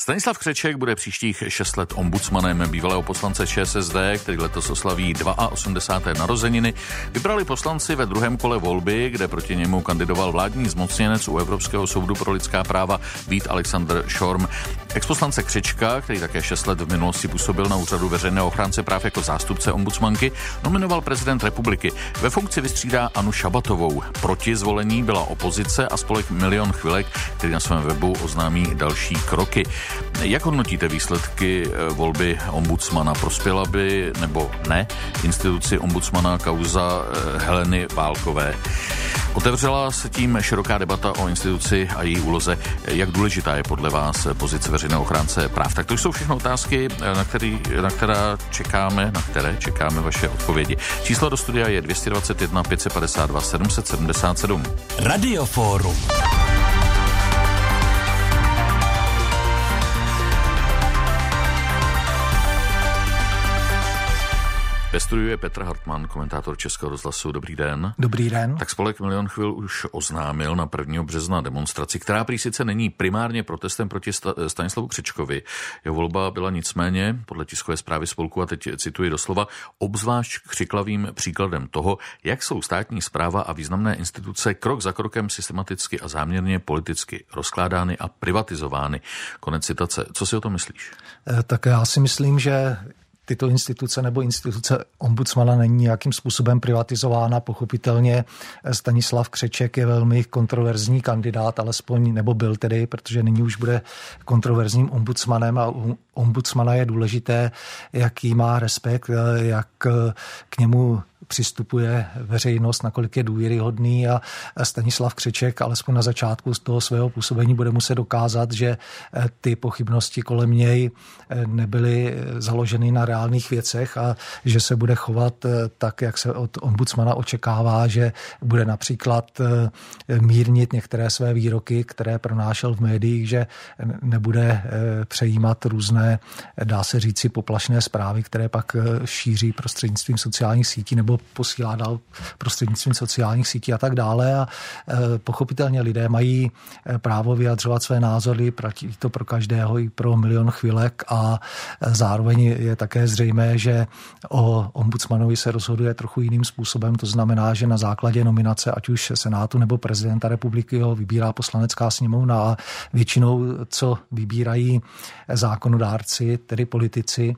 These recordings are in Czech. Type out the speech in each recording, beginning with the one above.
Stanislav Křeček bude příštích 6 let ombudsmanem bývalého poslance ČSSD, který letos oslaví 82. narozeniny. Vybrali poslanci ve druhém kole volby, kde proti němu kandidoval vládní zmocněnec u Evropského soudu pro lidská práva Vít Alexander Šorm. Exposlance Křečka, který také 6 let v minulosti působil na úřadu veřejného ochránce práv jako zástupce ombudsmanky, nominoval prezident republiky. Ve funkci vystřídá Anu Šabatovou. Proti zvolení byla opozice a spolek Milion chvilek, který na svém webu oznámí další kroky. Jak hodnotíte výsledky eh, volby ombudsmana? Prospěla by nebo ne instituci ombudsmana kauza eh, Heleny Válkové? Otevřela se tím široká debata o instituci a její úloze. Jak důležitá je podle vás pozice veřejného ochránce práv? Tak to jsou všechno otázky, na, který, na která čekáme, na které čekáme vaše odpovědi. Číslo do studia je 221 552 777. Radioforum. Ve studiu je Petr Hartmann, komentátor Českého rozhlasu. Dobrý den. Dobrý den. Tak spolek Milion chvil už oznámil na 1. března demonstraci, která prý sice není primárně protestem proti Stanislavu Křečkovi. Jeho volba byla nicméně, podle tiskové zprávy spolku, a teď cituji doslova, obzvlášť křiklavým příkladem toho, jak jsou státní zpráva a významné instituce krok za krokem systematicky a záměrně politicky rozkládány a privatizovány. Konec citace. Co si o tom myslíš? Eh, tak já si myslím, že tyto instituce nebo instituce ombudsmana není nějakým způsobem privatizována. Pochopitelně Stanislav Křeček je velmi kontroverzní kandidát, alespoň nebo byl tedy, protože nyní už bude kontroverzním ombudsmanem a ombudsmana je důležité, jaký má respekt, jak k němu přistupuje veřejnost, nakolik je důvěryhodný a Stanislav Křeček alespoň na začátku z toho svého působení bude muset dokázat, že eh, ty pochybnosti kolem něj eh, nebyly eh, založeny na reálných věcech a že se bude chovat tak, jak se od ombudsmana očekává, že bude například mírnit některé své výroky, které pronášel v médiích, že nebude přejímat různé, dá se říci, poplašné zprávy, které pak šíří prostřednictvím sociálních sítí nebo posílá dál prostřednictvím sociálních sítí a tak dále. A e, pochopitelně lidé mají e, právo vyjadřovat své názory, platí to pro každého i pro milion chvilek a e, zároveň je také zřejmé, že o ombudsmanovi se rozhoduje trochu jiným způsobem. To znamená, že na základě nominace, ať už Senátu nebo prezidenta republiky, ho vybírá poslanecká sněmovna a většinou, co vybírají zákonodárci, tedy politici,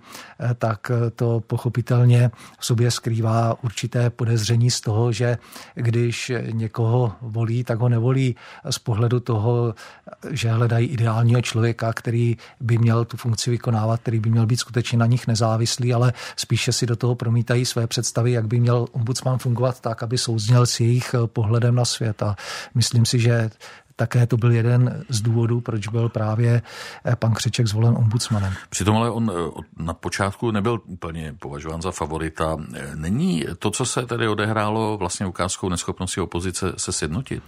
tak to pochopitelně v sobě skrývá určité podezření z toho, že když někoho volí, tak ho nevolí z pohledu toho, že hledají ideálního člověka, který by měl tu funkci vykonávat, který by měl být skutečně na nich nezávislý, ale spíše si do toho promítají své představy, jak by měl ombudsman fungovat tak, aby souzněl s jejich pohledem na svět. A myslím si, že také to byl jeden z důvodů, proč byl právě eh, pan Křeček zvolen ombudsmanem. Přitom ale on eh, na počátku nebyl úplně považován za favorita. Eh, není to, co se tedy odehrálo, vlastně ukázkou neschopnosti opozice se sjednotit?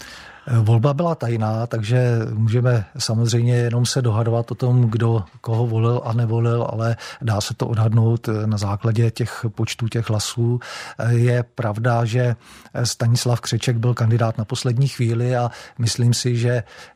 Volba byla tajná, takže můžeme samozřejmě jenom se dohadovat o tom, kdo koho volil a nevolil, ale dá se to odhadnout na základě těch počtů těch hlasů. Je pravda, že Stanislav Křeček byl kandidát na poslední chvíli a myslím si, že,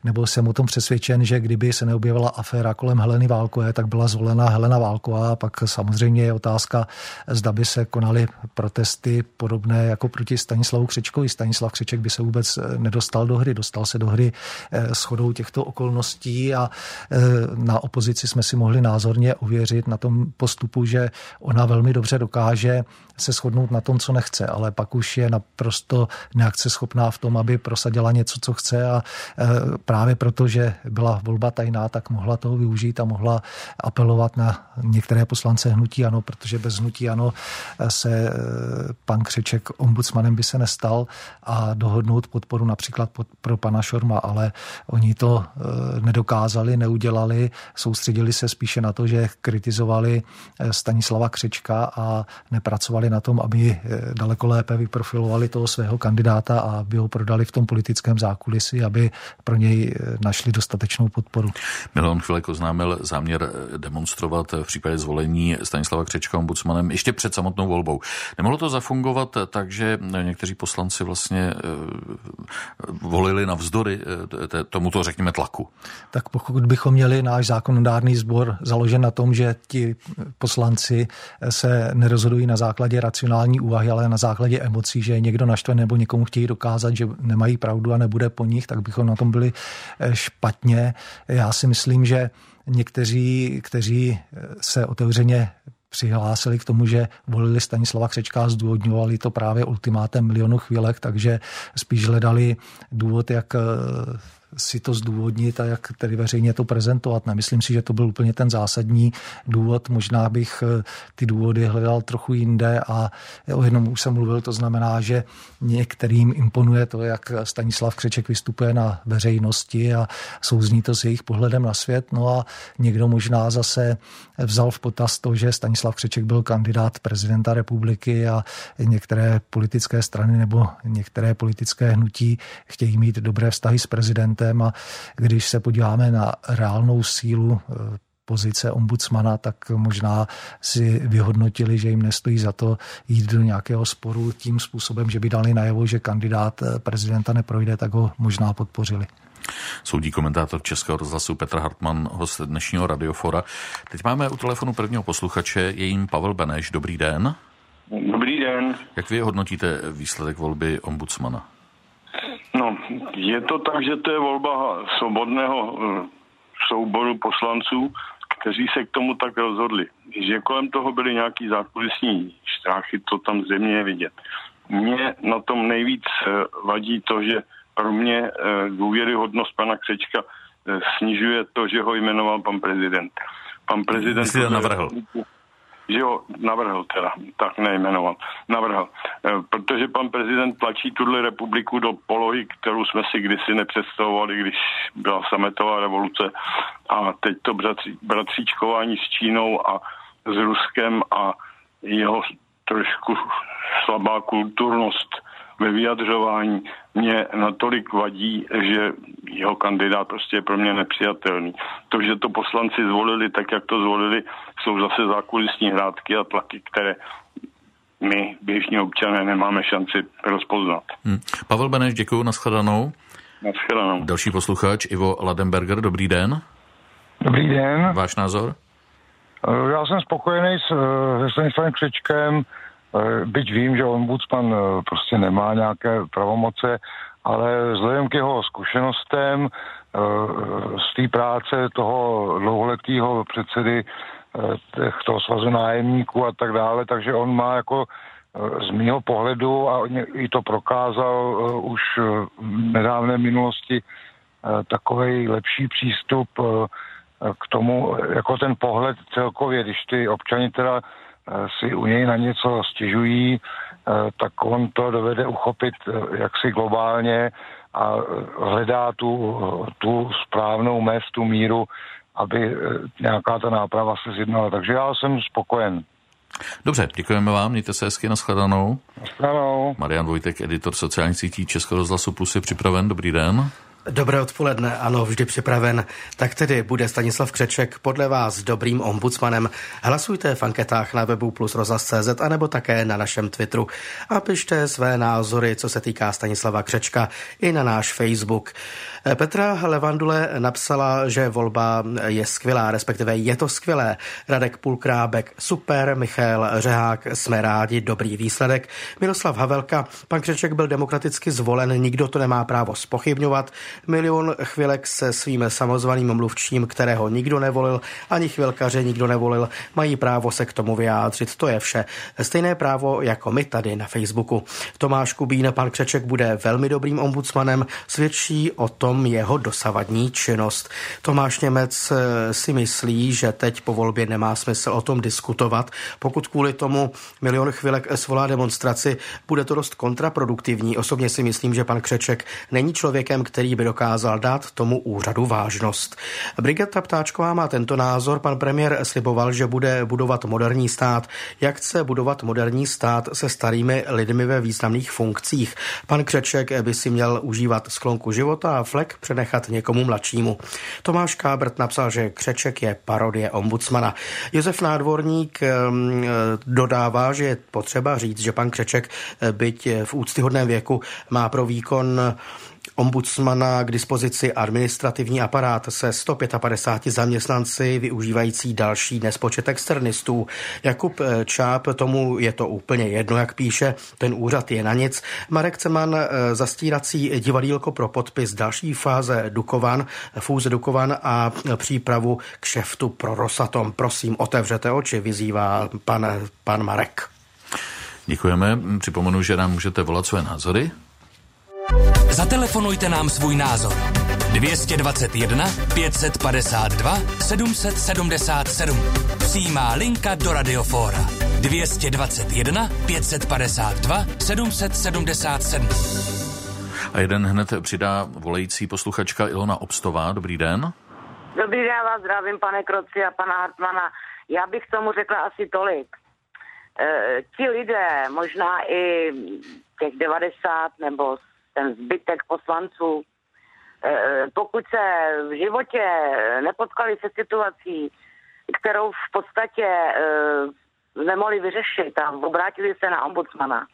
nebo jsem o tom přesvědčen, že kdyby se neobjevila aféra kolem Heleny Válkové, tak byla zvolena Helena Válková. Pak samozřejmě je otázka, zda by se konaly protesty podobné jako proti Stanislavu Křečkovi. Stanislav Křeček by se vůbec nedostal do hry. Dostal se do hry eh, s chodou těchto okolností a eh, na opozici jsme si mohli názorně ověřit na tom postupu, že ona velmi dobře dokáže se shodnout na tom, co nechce, ale pak už je naprosto neakceschopná v tom, aby prosadila něco, co chce a eh, právě proto, že byla volba tajná, tak mohla toho využít a mohla apelovat na některé poslance hnutí ano, protože bez hnutí ano se pan Křeček ombudsmanem by se nestal a dohodnout podporu například pod pro pana Šorma, ale oni to eh, nedokázali, neudělali, soustředili se spíše na to, že kritizovali eh, Stanislava Křečka a nepracovali na tom, aby eh, daleko lépe vyprofilovali toho svého kandidáta a aby ho prodali v tom politickém zákulisí, aby pro něj našli dostatečnou podporu. Milan Chvilek oznámil záměr demonstrovat v případě zvolení Stanislava Křečka ombudsmanem ještě před samotnou volbou. Nemohlo to zafungovat tak, že někteří poslanci vlastně volili navzdory tomuto, řekněme, tlaku? Tak pokud bychom měli náš zákonodárný sbor založen na tom, že ti poslanci se nerozhodují na základě racionální úvahy, ale na základě emocí, že někdo naštve nebo někomu chtějí dokázat, že nemají pravdu a nebude po nich, tak bychom na tom byli eh, špatně. Já si myslím, že někteří, kteří eh, se otevřeně přihlásili k tomu, že volili Stanislava Křečka a zdůvodňovali to právě ultimátem milionu chvílek, takže spíš hledali důvod, jak eh, si to zdůvodnit a jak tedy veřejně to prezentovat. Nemyslím si, že to byl úplně ten zásadní důvod. Možná bych eh, ty důvody hledal trochu jinde a o jednom už jsem mluvil, to znamená, že některým imponuje to, jak Stanislav Křeček vystupuje na veřejnosti a souzní to s jejich pohledem na svět. No a někdo možná zase vzal v potaz to, že Stanislav Křeček byl kandidát prezidenta republiky a některé politické strany nebo některé politické hnutí chtějí mít dobré vztahy s prezidentem prezidentem a když se podíváme na reálnou sílu eh, pozice ombudsmana, tak možná si vyhodnotili, že jim nestojí za to jít do nějakého sporu tím způsobem, že by dali najevo, že kandidát eh, prezidenta neprojde, tak ho možná podpořili. Soudí komentátor Českého rozhlasu Petr Hartmann, host dnešního radiofora. Teď máme u telefonu prvního posluchače, je jim Pavel Beneš. Dobrý den. Dobrý den. Jak vy hodnotíte výsledek volby ombudsmana? Je to tak, že to je volba svobodného eh, souboru poslanců, kteří se k tomu tak rozhodli. Že kolem toho byly nějaký zákulisní štráchy, to tam zřejmě je vidět. Mně na tom nejvíc eh, vadí to, že pro mě eh, důvěryhodnost pana Křečka snižuje to, že ho jmenoval pan prezident. Pan prezident... Myslíte, navrhl že ho navrhl teda, tak nejmenoval, navrhl. E, protože pan prezident tlačí tuhle republiku do polohy, kterou jsme si kdysi nepředstavovali, když byla sametová revoluce a teď to bratří, bratříčkování s Čínou a s Ruskem a jeho trošku slabá kulturnost ve vyjadřování mě natolik vadí, že jeho kandidát prostě je pro mě nepřijatelný. To, že to poslanci zvolili tak, jak to zvolili, jsou zase zákulisní hrádky a tlaky, které my, běžní občané, nemáme šanci rozpoznat. Hmm. Pavel Beneš, děkuji, nashledanou. Nashledanou. Další posluchač, Ivo Ladenberger, dobrý den. Dobrý den. Váš názor? Já jsem spokojený s, se Stanislavem Křečkem, byť vím, že ombudsman eh, prostě nemá nějaké pravomoce, ale vzhledem k jeho zkušenostem eh, z té práce toho dlouholetého předsedy toho svazu nájemníků a tak dále, takže on má jako z mého pohledu, a i to prokázal už v nedávné minulosti, takový lepší přístup k tomu, jako ten pohled celkově, když ty občani teda si u něj na něco stěžují, eh, tak on to dovede uchopit eh, jaksi globálně a eh, hledá tu, tu správnou mez, tu míru, aby nějaká ta náprava se zjednala. Takže já jsem spokojen. Dobře, děkujeme vám, mějte se hezky, nashledanou. Nashledanou. Marian Vojtek, editor sociálních sítí Českého rozhlasu Plus je připraven, dobrý den. Dobré odpoledne, ano, vždy připraven. Tak tedy bude Stanislav Křeček podle vás dobrým ombudsmanem. Hlasujte v anketách na webu plus rozhlas.cz anebo také na našem Twitteru a pište své názory, co se týká Stanislava Křečka i na náš Facebook. Petra Levandule napsala, že volba je skvělá, respektive je to skvělé. Radek Pulkrábek super, Michal Řehák jsme rádi, dobrý výsledek. Miroslav Havelka, pan Křeček byl demokraticky zvolen, nikdo to nemá právo spochybňovat. Milion chvilek se svým samozvaným mluvčím, kterého nikdo nevolil, ani chvilkaře nikdo nevolil, mají právo se k tomu vyjádřit. To je vše. Stejné právo jako my tady na Facebooku. Tomáš Kubín, pan Křeček bude velmi dobrým ombudsmanem, svědčí o tom jeho dosavadní činnost. Tomáš Němec eh, si myslí, že teď po volbě nemá smysl o tom diskutovat. Pokud kvůli tomu milion chvilek svolá demonstraci, bude to dost kontraproduktivní. Osobně si myslím, že pan Křeček není člověkem, který by dokázal dát tomu úřadu vážnost. Brigeta Ptáčková má tento názor. Pan premiér sliboval, že bude budovat moderní stát. Jak chce budovat moderní stát se starými lidmi ve významných funkcích? Pan Křeček by si měl užívat sklonku života a flek přenechat někomu mladšímu. Tomáš Kábrt napsal, že Křeček je parodie ombudsmana. Josef Nádvorník mm, dodává, že je potřeba říct, že pan Křeček, byť v úctyhodném věku, má pro výkon ombudsmana k dispozici administrativní aparát se 155 zaměstnanci využívající další nespočet externistů. Jakub eh, Čáp, tomu je to úplně jedno, jak píše, ten úřad je na nic. Marek Ceman, eh, zastírací divadílko pro podpis další fáze Dukovan, fůze Dukovan a přípravu k šeftu pro Rosatom. Prosím, otevřete oči, vyzývá pan, pan Marek. Děkujeme. Připomenu, že nám můžete volat své názory Zatelefonujte nám svůj názor. 221 552 777. Přijímá linka do Radiofóra. 221 552 777. A jeden hned přidá volající posluchačka Ilona Obstová. Dobrý den. Dobrý den, já vás zdravím, pane Kroci a pana Hartmana. Já bych tomu řekla asi tolik. E, ti lidé, možná i těch 90 nebo ten zbytek poslanců, eh, pokud se v životě nepotkali se situací, kterou v podstatě eh, nemohli vyřešit a obrátili se na ombudsmana,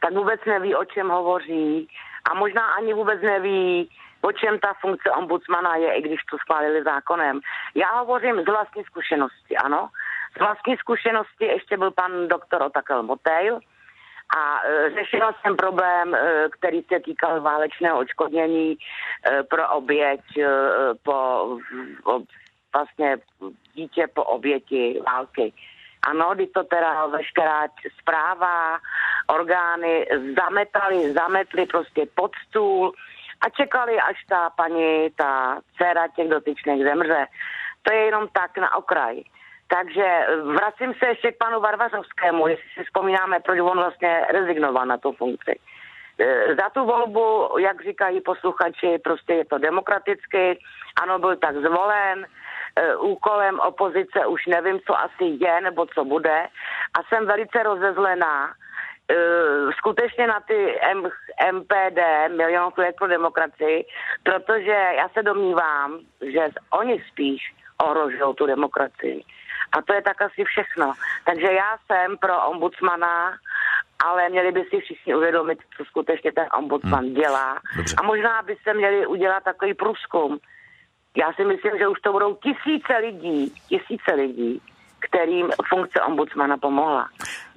tak vůbec neví, o čem hovoří a možná ani vůbec neví, o čem ta funkce ombudsmana je, i když to schválili zákonem. Já hovořím z vlastní zkušenosti, ano. Z vlastní zkušenosti ještě byl pan doktor Otakel Motejl, a e, řešila jsem problém, e, který se týkal válečného očkodnění e, pro oběť po vlastně dítě po oběti války. Ano, kdy to teda veškerá zpráva, orgány zametali, zametli prostě pod stůl a čekali, až ta paní, ta dcera těch dotyčných zemře. To je jenom tak na okraj. Takže eh, vracím se ještě k panu Varvařovskému, jestli si vzpomínáme, proč on vlastně rezignoval na tu funkci. Eh, za tu volbu, jak říkají posluchači, prostě je to demokraticky, ano, byl tak zvolen, eh, úkolem opozice už nevím, co asi je nebo co bude a jsem velice rozezlená, skutečně na ty M- MPD, Milion pro demokracii, protože já se domnívám, že oni spíš ohrožují tu demokracii. A to je tak asi všechno. Takže já jsem pro ombudsmana, ale měli by si všichni uvědomit, co skutečně ten ombudsman hmm. dělá. Dobře. A možná by se měli udělat takový průzkum. Já si myslím, že už to budou tisíce lidí, tisíce lidí, kterým funkce ombudsmana pomohla.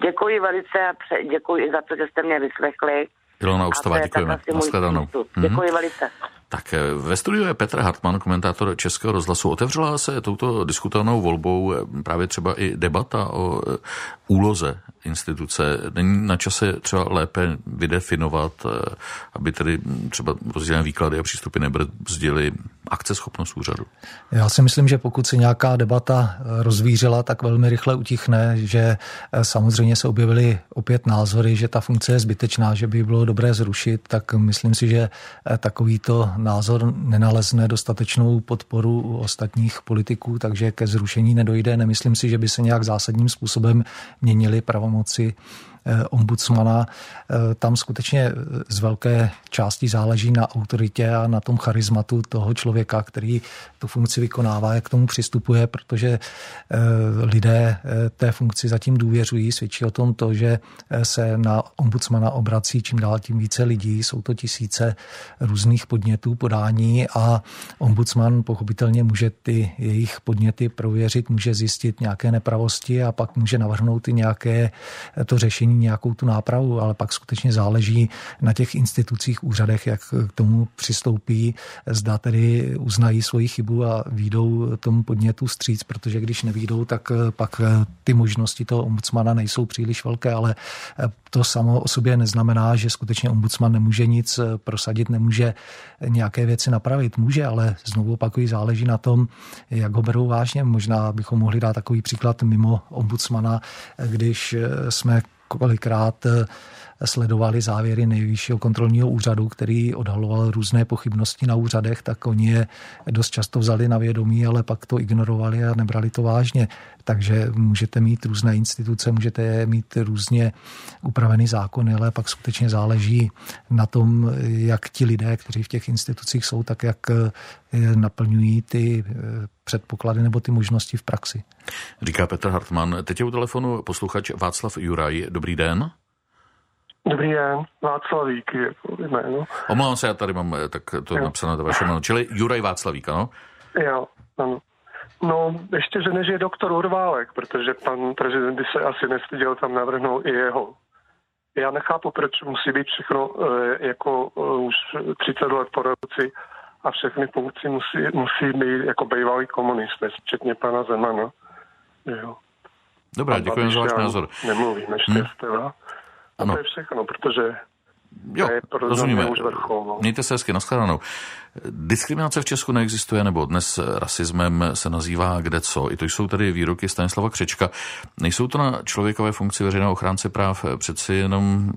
Děkuji velice a pře- děkuji za to, že jste mě vyslechli. Ilona Ustová, děkujeme. Mm-hmm. Děkuji velice. Tak eh, ve studiu je Petr Hartmann, komentátor Českého rozhlasu. Otevřela se touto diskutovanou volbou eh, právě třeba i debata o eh, úloze instituce. Není na čase třeba lépe vydefinovat, aby tedy třeba rozdílné výklady a přístupy nebrzdily akceschopnost úřadu? Já si myslím, že pokud se nějaká debata rozvířila, tak velmi rychle utichne, že samozřejmě se objevily opět názory, že ta funkce je zbytečná, že by bylo dobré zrušit, tak myslím si, že takovýto názor nenalezne dostatečnou podporu u ostatních politiků, takže ke zrušení nedojde. Nemyslím si, že by se nějak zásadním způsobem měnily pravomoci Eh, ombudsmana. Eh, tam skutečně eh, z velké části záleží na autoritě a na tom charizmatu toho člověka, který tu funkci vykonává, jak k tomu přistupuje, protože lidé té funkci zatím důvěřují. Svědčí o tom to, že se na ombudsmana obrací čím dál tím více lidí. Jsou to tisíce různých podnětů, podání a ombudsman pochopitelně může ty jejich podněty prověřit, může zjistit nějaké nepravosti a pak může navrhnout i nějaké to řešení nějakou tu nápravu, ale pak skutečně záleží na těch institucích, úřadech, jak k tomu přistoupí, zda tedy uznají svoji chybu a výjdou tomu podnětu stříc, protože když nevídou, tak pak ty možnosti toho ombudsmana nejsou příliš velké, ale to samo o sobě neznamená, že skutečně ombudsman nemůže nic prosadit, nemůže nějaké věci napravit. Může, ale znovu opakují, záleží na tom, jak ho berou vážně. Možná bychom mohli dát takový příklad mimo ombudsmana, když jsme kolikrát eh, sledovali závěry nejvyššího kontrolního úřadu, který odhaloval různé pochybnosti na úřadech, tak oni je dost často vzali na vědomí, ale pak to ignorovali a nebrali to vážně. Takže můžete mít různé instituce, můžete mít různě upravený zákony, ale pak skutečně záleží na tom, jak ti lidé, kteří v těch institucích jsou, tak jak naplňují ty eh, předpoklady nebo ty možnosti v praxi. Říká Petr Hartmann. Teď je u telefonu posluchač Václav Juraj. Dobrý den. Dobrý den, Václavík je jméno. Omlouvám se, já tady mám eh, tak to jo. napsané to vaše jméno. Čili Juraj Václavík, ano? Jo, ano. No, ještě, že než je doktor Urválek, protože pan prezident by se asi nestyděl tam navrhnout i jeho. Já nechápu, proč musí být všechno e, jako e, už 30 let po roci a všechny funkci musí, musí být jako bývalý komunisté, včetně pana Zemana. Jo. Dobrá, děkuji za váš názor. Nemluvíme, štěstě, hmm. A to je všechno, protože Jo, rozumíme. Mějte se hezky, nashledanou. Diskriminace v Česku neexistuje, nebo dnes rasismem se nazývá kde co. I to jsou tedy výroky Stanislava Křečka. Nejsou to na člověkové funkci veřejného ochránce práv přeci jenom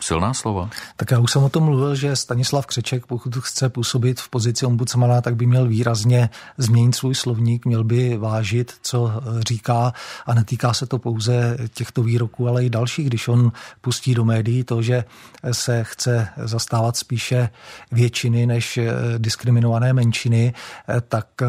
silná slova? Tak já už jsem o tom mluvil, že Stanislav Křeček, pokud chce působit v pozici ombudsmana, tak by měl výrazně změnit svůj slovník, měl by vážit, co říká a netýká se to pouze těchto výroků, ale i dalších, když on pustí do médií to, že se chce zastávat spíše většiny než diskriminované menšiny, eh, tak eh,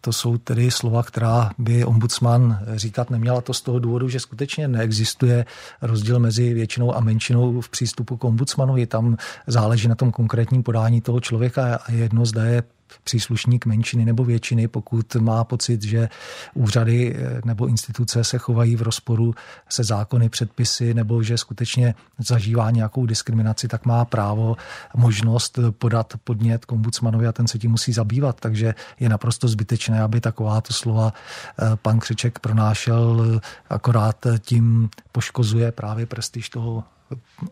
to jsou tedy slova, která by ombudsman říkat neměla to z toho důvodu, že skutečně neexistuje rozdíl mezi většinou a menšinou v přístupu k ombudsmanovi. Tam záleží na tom konkrétním podání toho člověka a jedno zda je příslušník menšiny nebo většiny, pokud má pocit, že úřady eh, nebo instituce se chovají v rozporu se zákony, předpisy nebo že skutečně zažívá nějakou diskriminaci, tak má právo, možnost podat podnět k ombudsmanovi a ten se tím musí zabývat. Takže je naprosto zbytečné, aby takováto slova eh, pan Křiček pronášel, eh, akorát tím poškozuje právě prestiž toho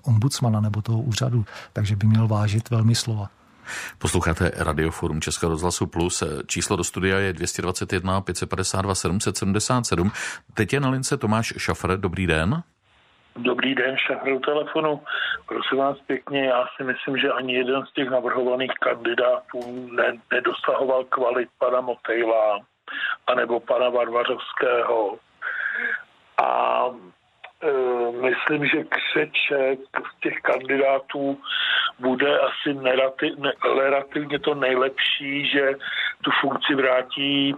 ombudsmana nebo toho úřadu, takže by měl vážit velmi slova. Posloucháte Radioforum Českého rozhlasu Plus. Číslo do studia je 221 552 777. Teď je na lince Tomáš Šafr. Dobrý den. Dobrý den, Šafr telefonu. Prosím vás pěkně, já si myslím, že ani jeden z těch navrhovaných kandidátů ne, nedosahoval kvalit pana Motejla anebo pana Varvařovského. A Eh, myslím, že Křeček z těch kandidátů bude asi relativně to nejlepší, že tu funkci vrátí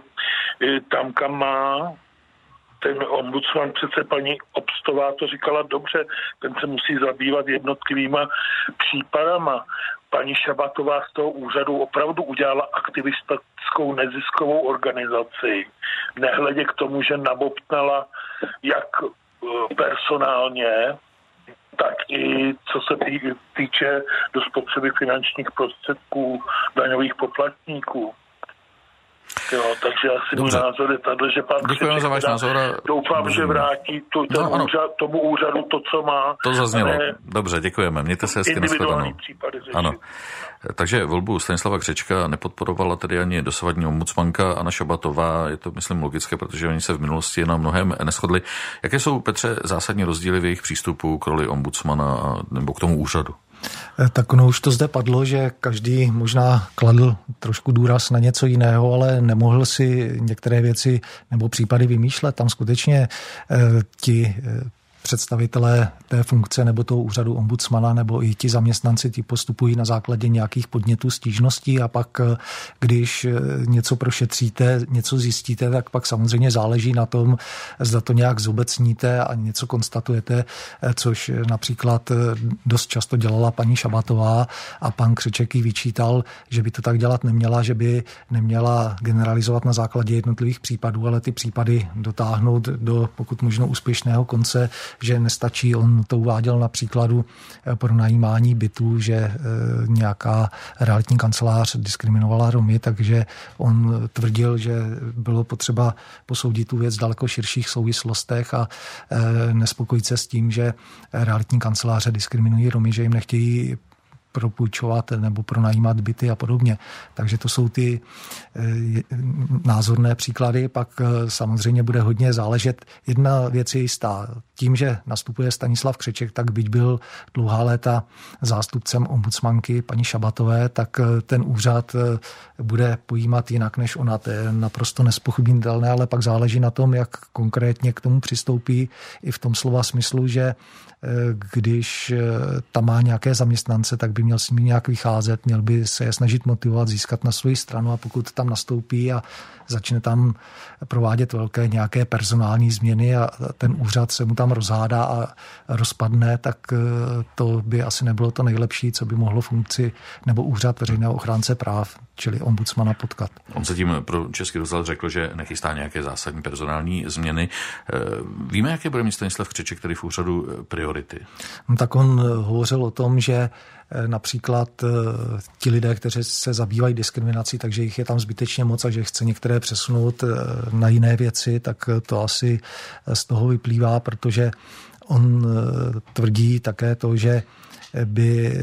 eh, tam, kam má. Ten ombudsman přece paní Obstová to říkala dobře, ten se musí zabývat jednotlivýma případama. Paní Šabatová z toho úřadu opravdu udělala aktivistickou neziskovou organizaci, nehledě k tomu, že nabobtnala jak Eh, personálně, tak i co se týče do spotřeby finančních prostředků daňových poplatníků. Jo, takže asi Dobře. můj názor je tady, že pan Děkujeme za váš názor. Doufám, že vrátí tu, ten no, úřad, tomu úřadu to, co má. To zaznělo. Dobře, děkujeme. Mějte se hezky nashledanou. Ano. Takže volbu Stanislava Křečka nepodporovala tedy ani dosavadní ombudsmanka Anna Šabatová. Je to, myslím, logické, protože oni se v minulosti na mnohem neschodli. Jaké jsou, Petře, zásadní rozdíly v jejich přístupu k roli ombudsmana nebo k tomu úřadu? Eh, tak ono už to zde padlo, že každý možná kladl trošku důraz na něco jiného, ale nemohl si některé věci nebo případy vymýšlet. Tam skutečně eh, ti eh, představitelé té funkce nebo toho úřadu ombudsmana nebo i ti zaměstnanci ti postupují na základě nějakých podnětů stížností a pak, eh, když eh, něco prošetříte, něco zjistíte, tak pak samozřejmě záleží na tom, zda to nějak zobecníte a něco konstatujete, eh, což například dost často dělala paní Šabatová a pan Křeček jí vyčítal, že by to tak dělat neměla, že by neměla generalizovat na základě jednotlivých případů, ale ty případy dotáhnout do pokud možno úspěšného konce že nestačí, on to uváděl na příkladu eh, pro najímání bytů, že eh, nějaká realitní kancelář diskriminovala Romy, takže on tvrdil, že bylo potřeba posoudit tu věc v daleko širších souvislostech a eh, nespokojit se s tím, že realitní kanceláře diskriminují Romy, že jim nechtějí propůjčovat nebo pronajímat byty a podobně. Takže to jsou ty názorné příklady. Pak samozřejmě bude hodně záležet. Jedna věc je jistá. Tím, že nastupuje Stanislav Křeček, tak byť byl dlouhá léta zástupcem ombudsmanky paní Šabatové, tak ten úřad bude pojímat jinak než ona. To je naprosto nespochybnitelné, ale pak záleží na tom, jak konkrétně k tomu přistoupí i v tom slova smyslu, že když eh, tam má nějaké zaměstnance, tak by měl s nimi nějak vycházet, měl by se je snažit motivovat, získat na svoji stranu a pokud tam nastoupí a začne tam provádět velké nějaké personální změny a ten úřad se mu tam rozhádá a rozpadne, tak eh, to by asi nebylo to nejlepší, co by mohlo funkci nebo úřad veřejného ochránce práv, čili ombudsmana potkat. On se tím pro Český rozhlas řekl, že nechystá nějaké zásadní personální změny. Eh, víme, jaké bude mít Stanislav Křeček, který v úřadu priority? No, tak on hovořil o tom, že Eh, například eh, ti lidé, kteří se zabývají diskriminací, takže jich je tam zbytečně moc a že chce některé přesunout eh, na jiné věci, tak to asi z toho vyplývá, protože on tvrdí také to, že by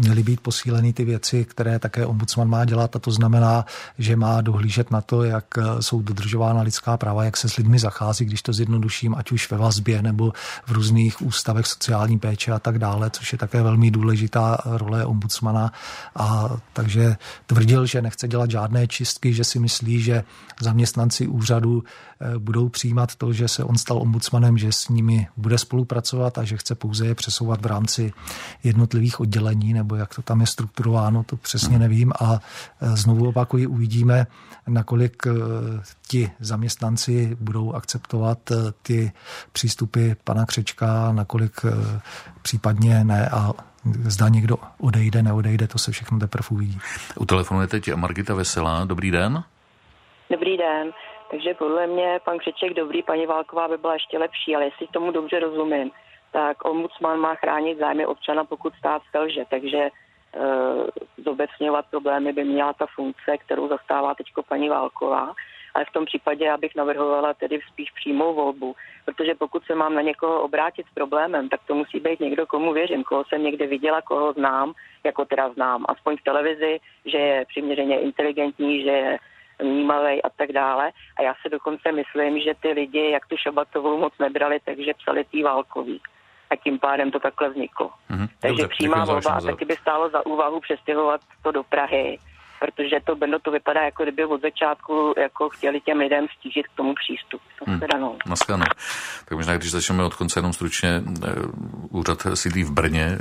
měly být posíleny ty věci, které také ombudsman má dělat a to znamená, že má dohlížet na to, jak jsou dodržována lidská práva, jak se s lidmi zachází, když to zjednoduším, ať už ve vazbě nebo v různých ústavech sociální péče a tak dále, což je také velmi důležitá role ombudsmana. A takže tvrdil, že nechce dělat žádné čistky, že si myslí, že zaměstnanci úřadu budou přijímat to, že se on stal ombudsmanem, že s nimi bude spolupracovat a že chce pouze je přesouvat v rámci jednotlivých oddělení, nebo jak to tam je strukturováno, to přesně nevím. A e, znovu opakuji, uvidíme, nakolik e, ti zaměstnanci budou akceptovat e, ty přístupy pana Křečka, nakolik případně ne a zda někdo odejde, neodejde, to se všechno teprve uvidí. U telefonu je teď Margita Veselá. Dobrý den. Dobrý den. Takže podle mě pan Křeček dobrý, paní Válková by byla ještě lepší, ale jestli tomu dobře rozumím, tak ombudsman má chránit zájmy občana, pokud stát selže. Takže e, zobecňovat problémy by měla ta funkce, kterou zastává teď paní Válková. Ale v tom případě já bych navrhovala tedy spíš přímou volbu, protože pokud se mám na někoho obrátit s problémem, tak to musí být někdo, komu věřím, koho jsem někde viděla, koho znám, jako teda znám, aspoň v televizi, že je přiměřeně inteligentní, že je vnímavý a tak dále. A já se dokonce myslím, že ty lidi, jak tu Šabatovou moc nebrali, takže psali tý válkový a tím pádem to takhle vzniklo. Mm-hmm. Takže Dobře, přímá volba a taky by stálo za úvahu přestěhovat to do Prahy, protože to Brno to vypadá, jako kdyby od začátku jako chtěli těm lidem stížit k tomu přístup. Hmm. No. Tak možná, když začneme od konce jenom stručně, eh, úřad sídlí v Brně,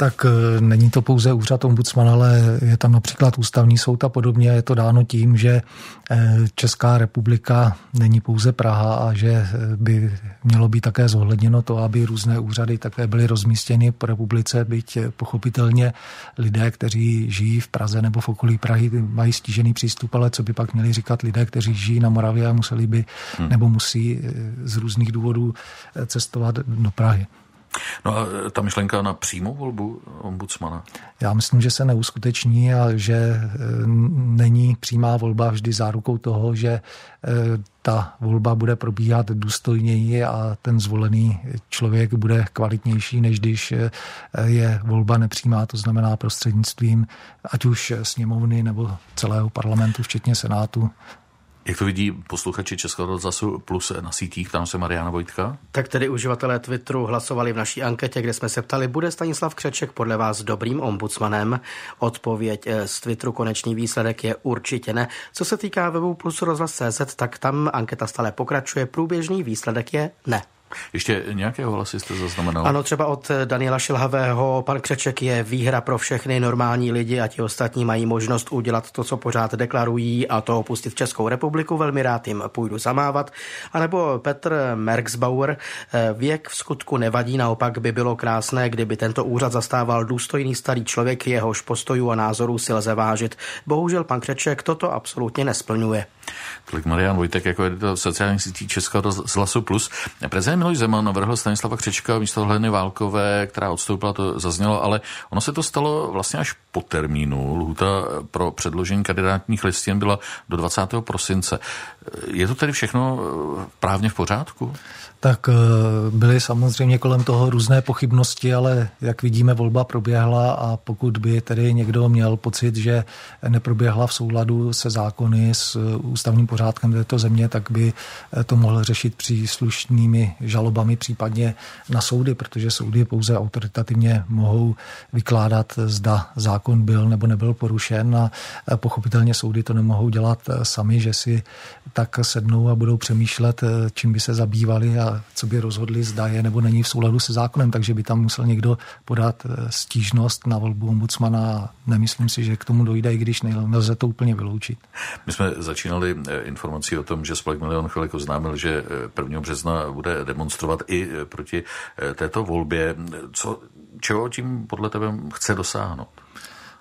tak e, není to pouze úřad ombudsmana, ale je tam například ústavní soud a podobně. Je to dáno tím, že e, Česká republika není pouze Praha a že e, by mělo být také zohledněno to, aby různé úřady také byly rozmístěny po republice, byť pochopitelně lidé, kteří žijí v Praze nebo v okolí Prahy, mají stížený přístup, ale co by pak měli říkat lidé, kteří žijí na Moravě a museli by hmm. nebo musí z různých důvodů cestovat do Prahy. No a ta myšlenka na přímou volbu ombudsmana? Já myslím, že se neuskuteční a že e, není přímá volba vždy zárukou toho, že e, ta volba bude probíhat důstojněji a ten zvolený člověk bude kvalitnější, než když e, je volba nepřímá, to znamená prostřednictvím ať už sněmovny nebo celého parlamentu, včetně senátu. Jak to vidí posluchači Českého rozhlasu plus na sítích, tam se Mariana Vojtka? Tak tedy uživatelé Twitteru hlasovali v naší anketě, kde jsme se ptali, bude Stanislav Křeček podle vás dobrým ombudsmanem? Odpověď eh, z Twitteru konečný výsledek je určitě ne. Co se týká webu plus rozhlas.cz, tak tam anketa stále pokračuje, průběžný výsledek je ne. Ještě nějakého hlasy jste zaznamenal? Ano, třeba od Daniela Šilhavého. Pan Křeček je výhra pro všechny normální lidi a ti ostatní mají možnost udělat to, co pořád deklarují a to opustit Českou republiku. Velmi rád jim půjdu zamávat. A nebo Petr Merksbauer. Věk v skutku nevadí, naopak by bylo krásné, kdyby tento úřad zastával důstojný starý člověk, jehož postojů a názorů si lze vážit. Bohužel pan Křeček toto absolutně nesplňuje. Tolik Marian Vojtek jako editor sociálních sítí Českého rozhlasu Plus. Prezident Miloš Zeman navrhl Stanislava Křečka místo Heleny Válkové, která odstoupila, to zaznělo, ale ono se to stalo vlastně až po termínu. Lhuta pro předložení kandidátních listin byla do 20. prosince. Je to tedy všechno právně v pořádku? Tak eh, byly samozřejmě kolem toho různé pochybnosti, ale jak vidíme, volba proběhla a pokud by tedy někdo měl pocit, že neproběhla v souladu se zákony, s eh, ústavním pořádkem této země, tak by eh, to mohl řešit příslušnými žalobami, případně na soudy, protože soudy pouze autoritativně mohou vykládat, zda zákon byl nebo nebyl porušen a pochopitelně soudy to nemohou dělat sami, že si tak sednou a budou přemýšlet, čím by se zabývali a co by rozhodli, zda je nebo není v souladu se zákonem, takže by tam musel někdo podat eh, stížnost na volbu ombudsmana. Nemyslím si, že k tomu dojde, i když nelze to úplně vyloučit. My jsme začínali eh, informací o tom, že spolek Milion chvilek oznámil, že 1. Eh, března bude demonstrovat i proti této volbě. Co, čeho tím podle tebe chce dosáhnout?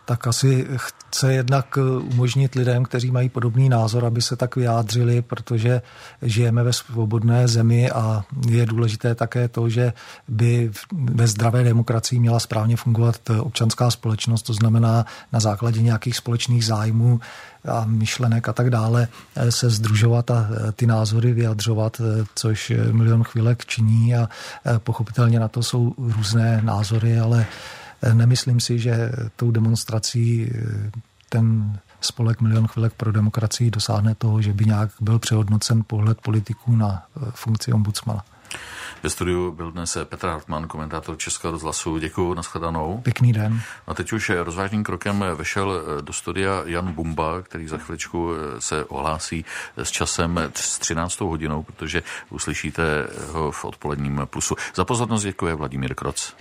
Tak asi chce jednak umožnit lidem, kteří mají podobný názor, aby se tak vyjádřili, protože žijeme ve svobodné zemi a je důležité také to, že by ve zdravé demokracii měla správně fungovat občanská společnost, to znamená na základě nějakých společných zájmů a myšlenek a tak dále se združovat a ty názory vyjadřovat, což milion chvílek činí a pochopitelně na to jsou různé názory, ale Nemyslím si, že tou demonstrací eh, ten spolek Milion chvilek pro demokracii dosáhne toho, že by nějak byl přehodnocen pohled politiků na eh, funkci ombudsmana. Ve studiu byl dnes Petr Hartmann, komentátor Českého rozhlasu. Děkuji, nashledanou. Pěkný den. A teď už rozvážným krokem vešel do studia Jan Bumba, který za chviličku se ohlásí s časem s 13. hodinou, protože uslyšíte ho v odpoledním plusu. Za pozornost děkuje Vladimír Kroc.